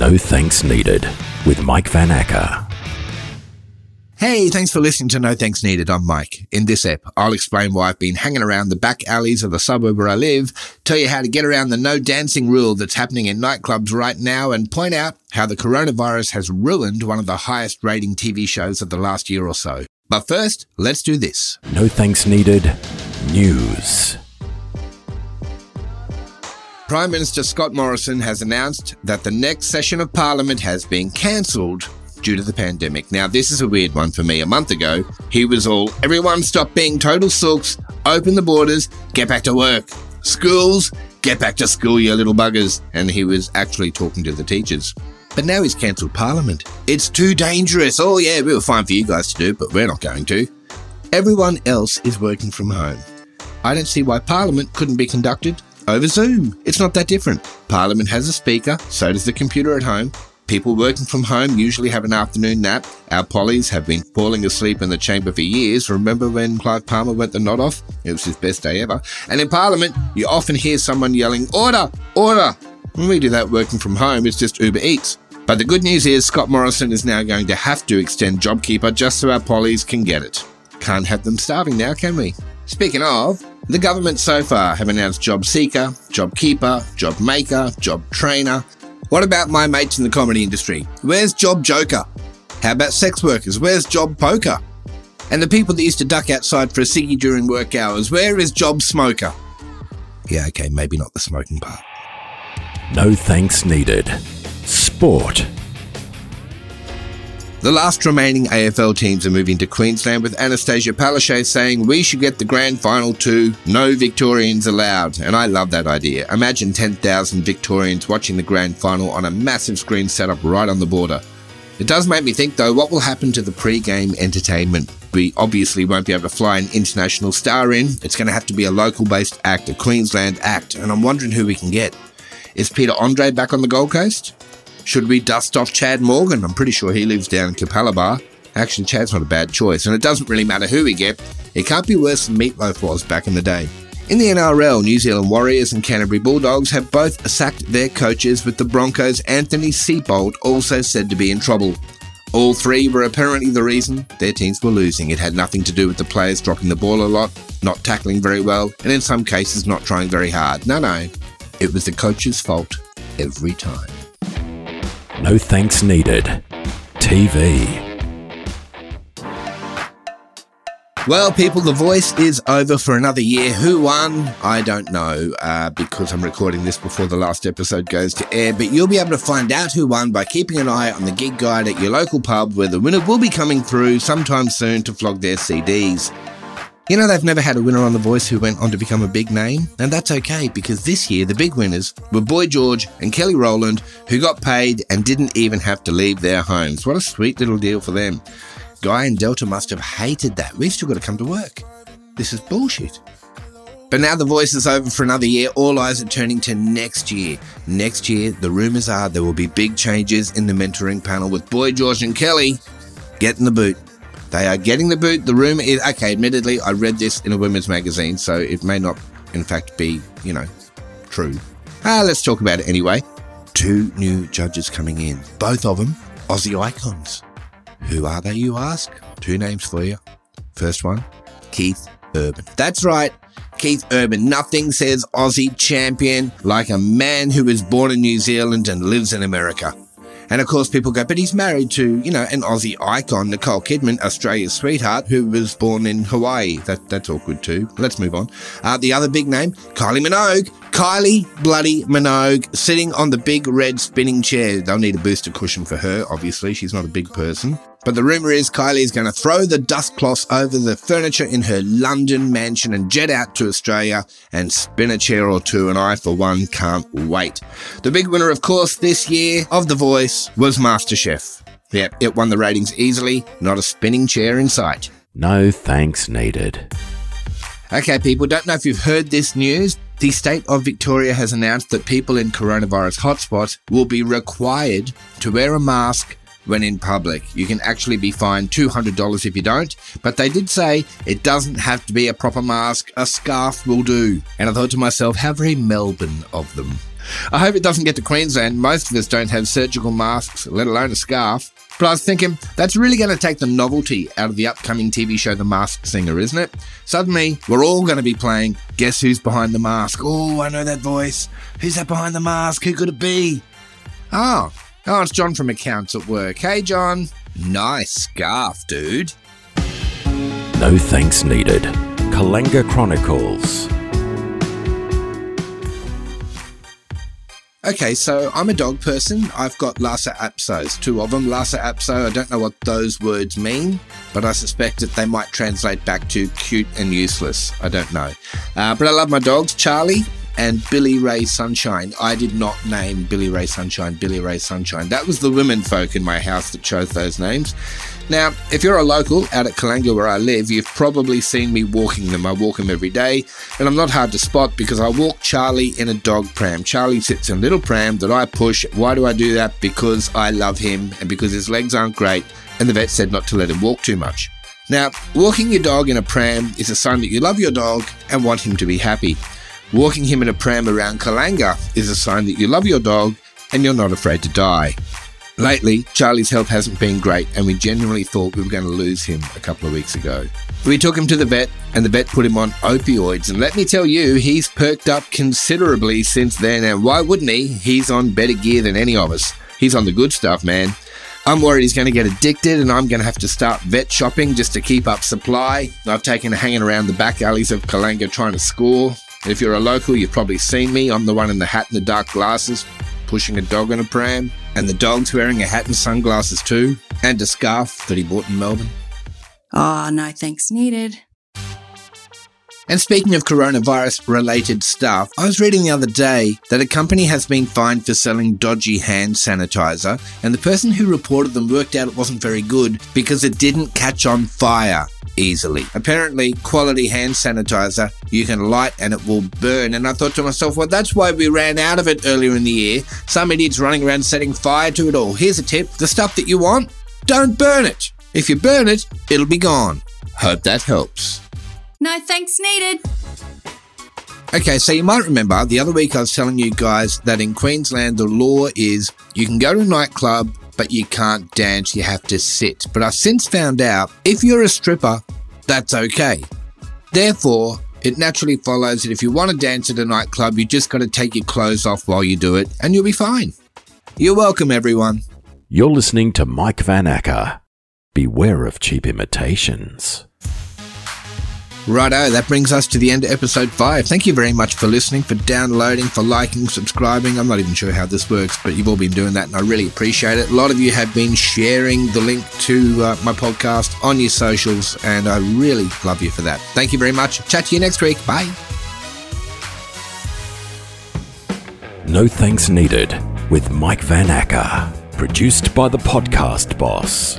No Thanks Needed with Mike Van Acker. Hey, thanks for listening to No Thanks Needed. I'm Mike. In this ep, I'll explain why I've been hanging around the back alleys of the suburb where I live, tell you how to get around the no dancing rule that's happening in nightclubs right now, and point out how the coronavirus has ruined one of the highest rating TV shows of the last year or so. But first, let's do this. No Thanks Needed News. Prime Minister Scott Morrison has announced that the next session of Parliament has been cancelled due to the pandemic. Now, this is a weird one for me. A month ago, he was all, everyone stop being total sooks, open the borders, get back to work. Schools, get back to school, you little buggers. And he was actually talking to the teachers. But now he's cancelled Parliament. It's too dangerous. Oh, yeah, we were fine for you guys to do, but we're not going to. Everyone else is working from home. I don't see why Parliament couldn't be conducted over Zoom. It's not that different. Parliament has a speaker, so does the computer at home. People working from home usually have an afternoon nap. Our pollies have been falling asleep in the chamber for years. Remember when Clive Palmer went the nod off? It was his best day ever. And in Parliament, you often hear someone yelling, Order! Order! When we do that working from home, it's just Uber Eats. But the good news is Scott Morrison is now going to have to extend JobKeeper just so our pollies can get it. Can't have them starving now, can we? Speaking of, the government so far have announced Job Seeker, Job Keeper, Job Maker, Job Trainer, what about my mates in the comedy industry? Where's Job Joker? How about sex workers? Where's Job Poker? And the people that used to duck outside for a ciggy during work hours, where is Job Smoker? Yeah, okay, maybe not the smoking part. No Thanks Needed. Sport. The last remaining AFL teams are moving to Queensland with Annastacia Palaszczuk saying we should get the grand final too, no Victorians allowed. And I love that idea. Imagine 10,000 Victorians watching the grand final on a massive screen set up right on the border. It does make me think though, what will happen to the pre-game entertainment? We obviously won't be able to fly an international star in. It's going to have to be a local based act, a Queensland act, and I'm wondering who we can get. Is Peter Andre back on the Gold Coast? Should we dust off Chad Morgan? I'm pretty sure he lives down in Capalaba. Actually, Chad's not a bad choice, and it doesn't really matter who we get. It can't be worse than Meatloaf was back in the day. In the NRL, New Zealand Warriors and Canterbury Bulldogs have both sacked their coaches, with the Broncos' Anthony Seibold also said to be in trouble. All three were apparently the reason their teams were losing. It had nothing to do with the players dropping the ball a lot, not tackling very well, and in some cases not trying very hard. No, no. It was the coach's fault every time. No Thanks Needed. TV. Well, people, The Voice is over for another year. Who won? I don't know uh, because I'm recording this before the last episode goes to air, but you'll be able to find out who won by keeping an eye on the gig guide at your local pub where the winner will be coming through sometime soon to flog their CDs. You know, they've never had a winner on The Voice who went on to become a big name, and that's okay because this year the big winners were Boy George and Kelly Rowland, who got paid and didn't even have to leave their homes. What a sweet little deal for them. Guy and Delta must have hated that. We've still got to come to work. This is bullshit. But now the voice is over for another year. All eyes are turning to next year. Next year, the rumours are there will be big changes in the mentoring panel with Boy George and Kelly getting the boot. They are getting the boot. The rumor is okay. Admittedly, I read this in a women's magazine, so it may not, in fact, be you know true. Ah, let's talk about it anyway. Two new judges coming in, both of them Aussie icons. Who are they, you ask? Two names for you. First one, Keith Urban. That's right, Keith Urban. Nothing says Aussie champion like a man who was born in New Zealand and lives in America. And of course, people go, but he's married to, you know, an Aussie icon, Nicole Kidman, Australia's sweetheart, who was born in Hawaii. That, that's awkward too. Let's move on. Uh, the other big name, Kylie Minogue. Kylie bloody Minogue sitting on the big red spinning chair. They'll need a booster cushion for her, obviously. She's not a big person. But the rumour is Kylie is going to throw the dust cloths over the furniture in her London mansion and jet out to Australia and spin a chair or two, and I, for one, can't wait. The big winner, of course, this year of The Voice was MasterChef. Yep, it won the ratings easily, not a spinning chair in sight. No thanks needed. Okay, people, don't know if you've heard this news. The state of Victoria has announced that people in coronavirus hotspots will be required to wear a mask when in public. You can actually be fined $200 if you don't, but they did say it doesn't have to be a proper mask, a scarf will do. And I thought to myself, how very Melbourne of them. I hope it doesn't get to Queensland. Most of us don't have surgical masks, let alone a scarf. But I was thinking, that's really going to take the novelty out of the upcoming TV show The Masked Singer, isn't it? Suddenly, we're all going to be playing Guess Who's Behind the Mask? Oh, I know that voice. Who's that behind the mask? Who could it be? Oh, oh, it's John from Accounts at Work. Hey, John. Nice scarf, dude. No thanks needed. Kallangur Chronicles. Okay, so I'm a dog person. I've got Lhasa Apsos, two of them. Lhasa Apso, I don't know what those words mean, but I suspect that they might translate back to cute and useless. I don't know. Uh, but I love my dogs, Charlie and Billy Ray Sunshine. I did not name Billy Ray Sunshine Billy Ray Sunshine. That was the women folk in my house that chose those names. Now, if you're a local out at Kallangur where I live, you've probably seen me walking them. I walk them every day, and I'm not hard to spot because I walk Charlie in a dog pram. Charlie sits in a little pram that I push. Why do I do that? Because I love him and because his legs aren't great, and the vet said not to let him walk too much. Now, walking your dog in a pram is a sign that you love your dog and want him to be happy. Walking him in a pram around Kallangur is a sign that you love your dog and you're not afraid to die. Lately, Charlie's health hasn't been great, and we genuinely thought we were going to lose him a couple of weeks ago. We took him to the vet, and the vet put him on opioids. And let me tell you, he's perked up considerably since then. And why wouldn't he? He's on better gear than any of us. He's on the good stuff, man. I'm worried he's going to get addicted, and I'm going to have to start vet shopping just to keep up supply. I've taken hanging around the back alleys of Kallangur trying to score. And if you're a local, you've probably seen me. I'm the one in the hat and the dark glasses pushing a dog in a pram, and the dog's wearing a hat and sunglasses too, and a scarf that he bought in Melbourne. Oh, no thanks needed. And speaking of coronavirus related stuff, I was reading the other day that a company has been fined for selling dodgy hand sanitizer, and the person who reported them worked out it wasn't very good because it didn't catch on fire easily. Apparently, quality hand sanitizer you can light and it will burn. And I thought to myself, well, that's why we ran out of it earlier in the year. Some idiots running around setting fire to it all. Here's a tip the stuff that you want, don't burn it. If you burn it, it'll be gone. Hope that helps. No thanks needed. Okay, so you might remember the other week I was telling you guys that in Queensland the law is you can go to a nightclub but you can't dance, you have to sit. But I've since found out if you're a stripper, that's okay. Therefore, it naturally follows that if you want to dance at a nightclub, you just got to take your clothes off while you do it, and you'll be fine. You're welcome, everyone. You're listening to Mike Van Acker. Beware of cheap imitations. Righto, that brings us to the end of episode 5. Thank you very much for listening, for downloading, for liking, subscribing. I'm not even sure how this works, but you've all been doing that and I really appreciate it. A lot of you have been sharing the link to uh, my podcast on your socials and I really love you for that. Thank you very much. Chat to you next week. Bye. No thanks needed with Mike Van Acker. Produced by the podcast boss.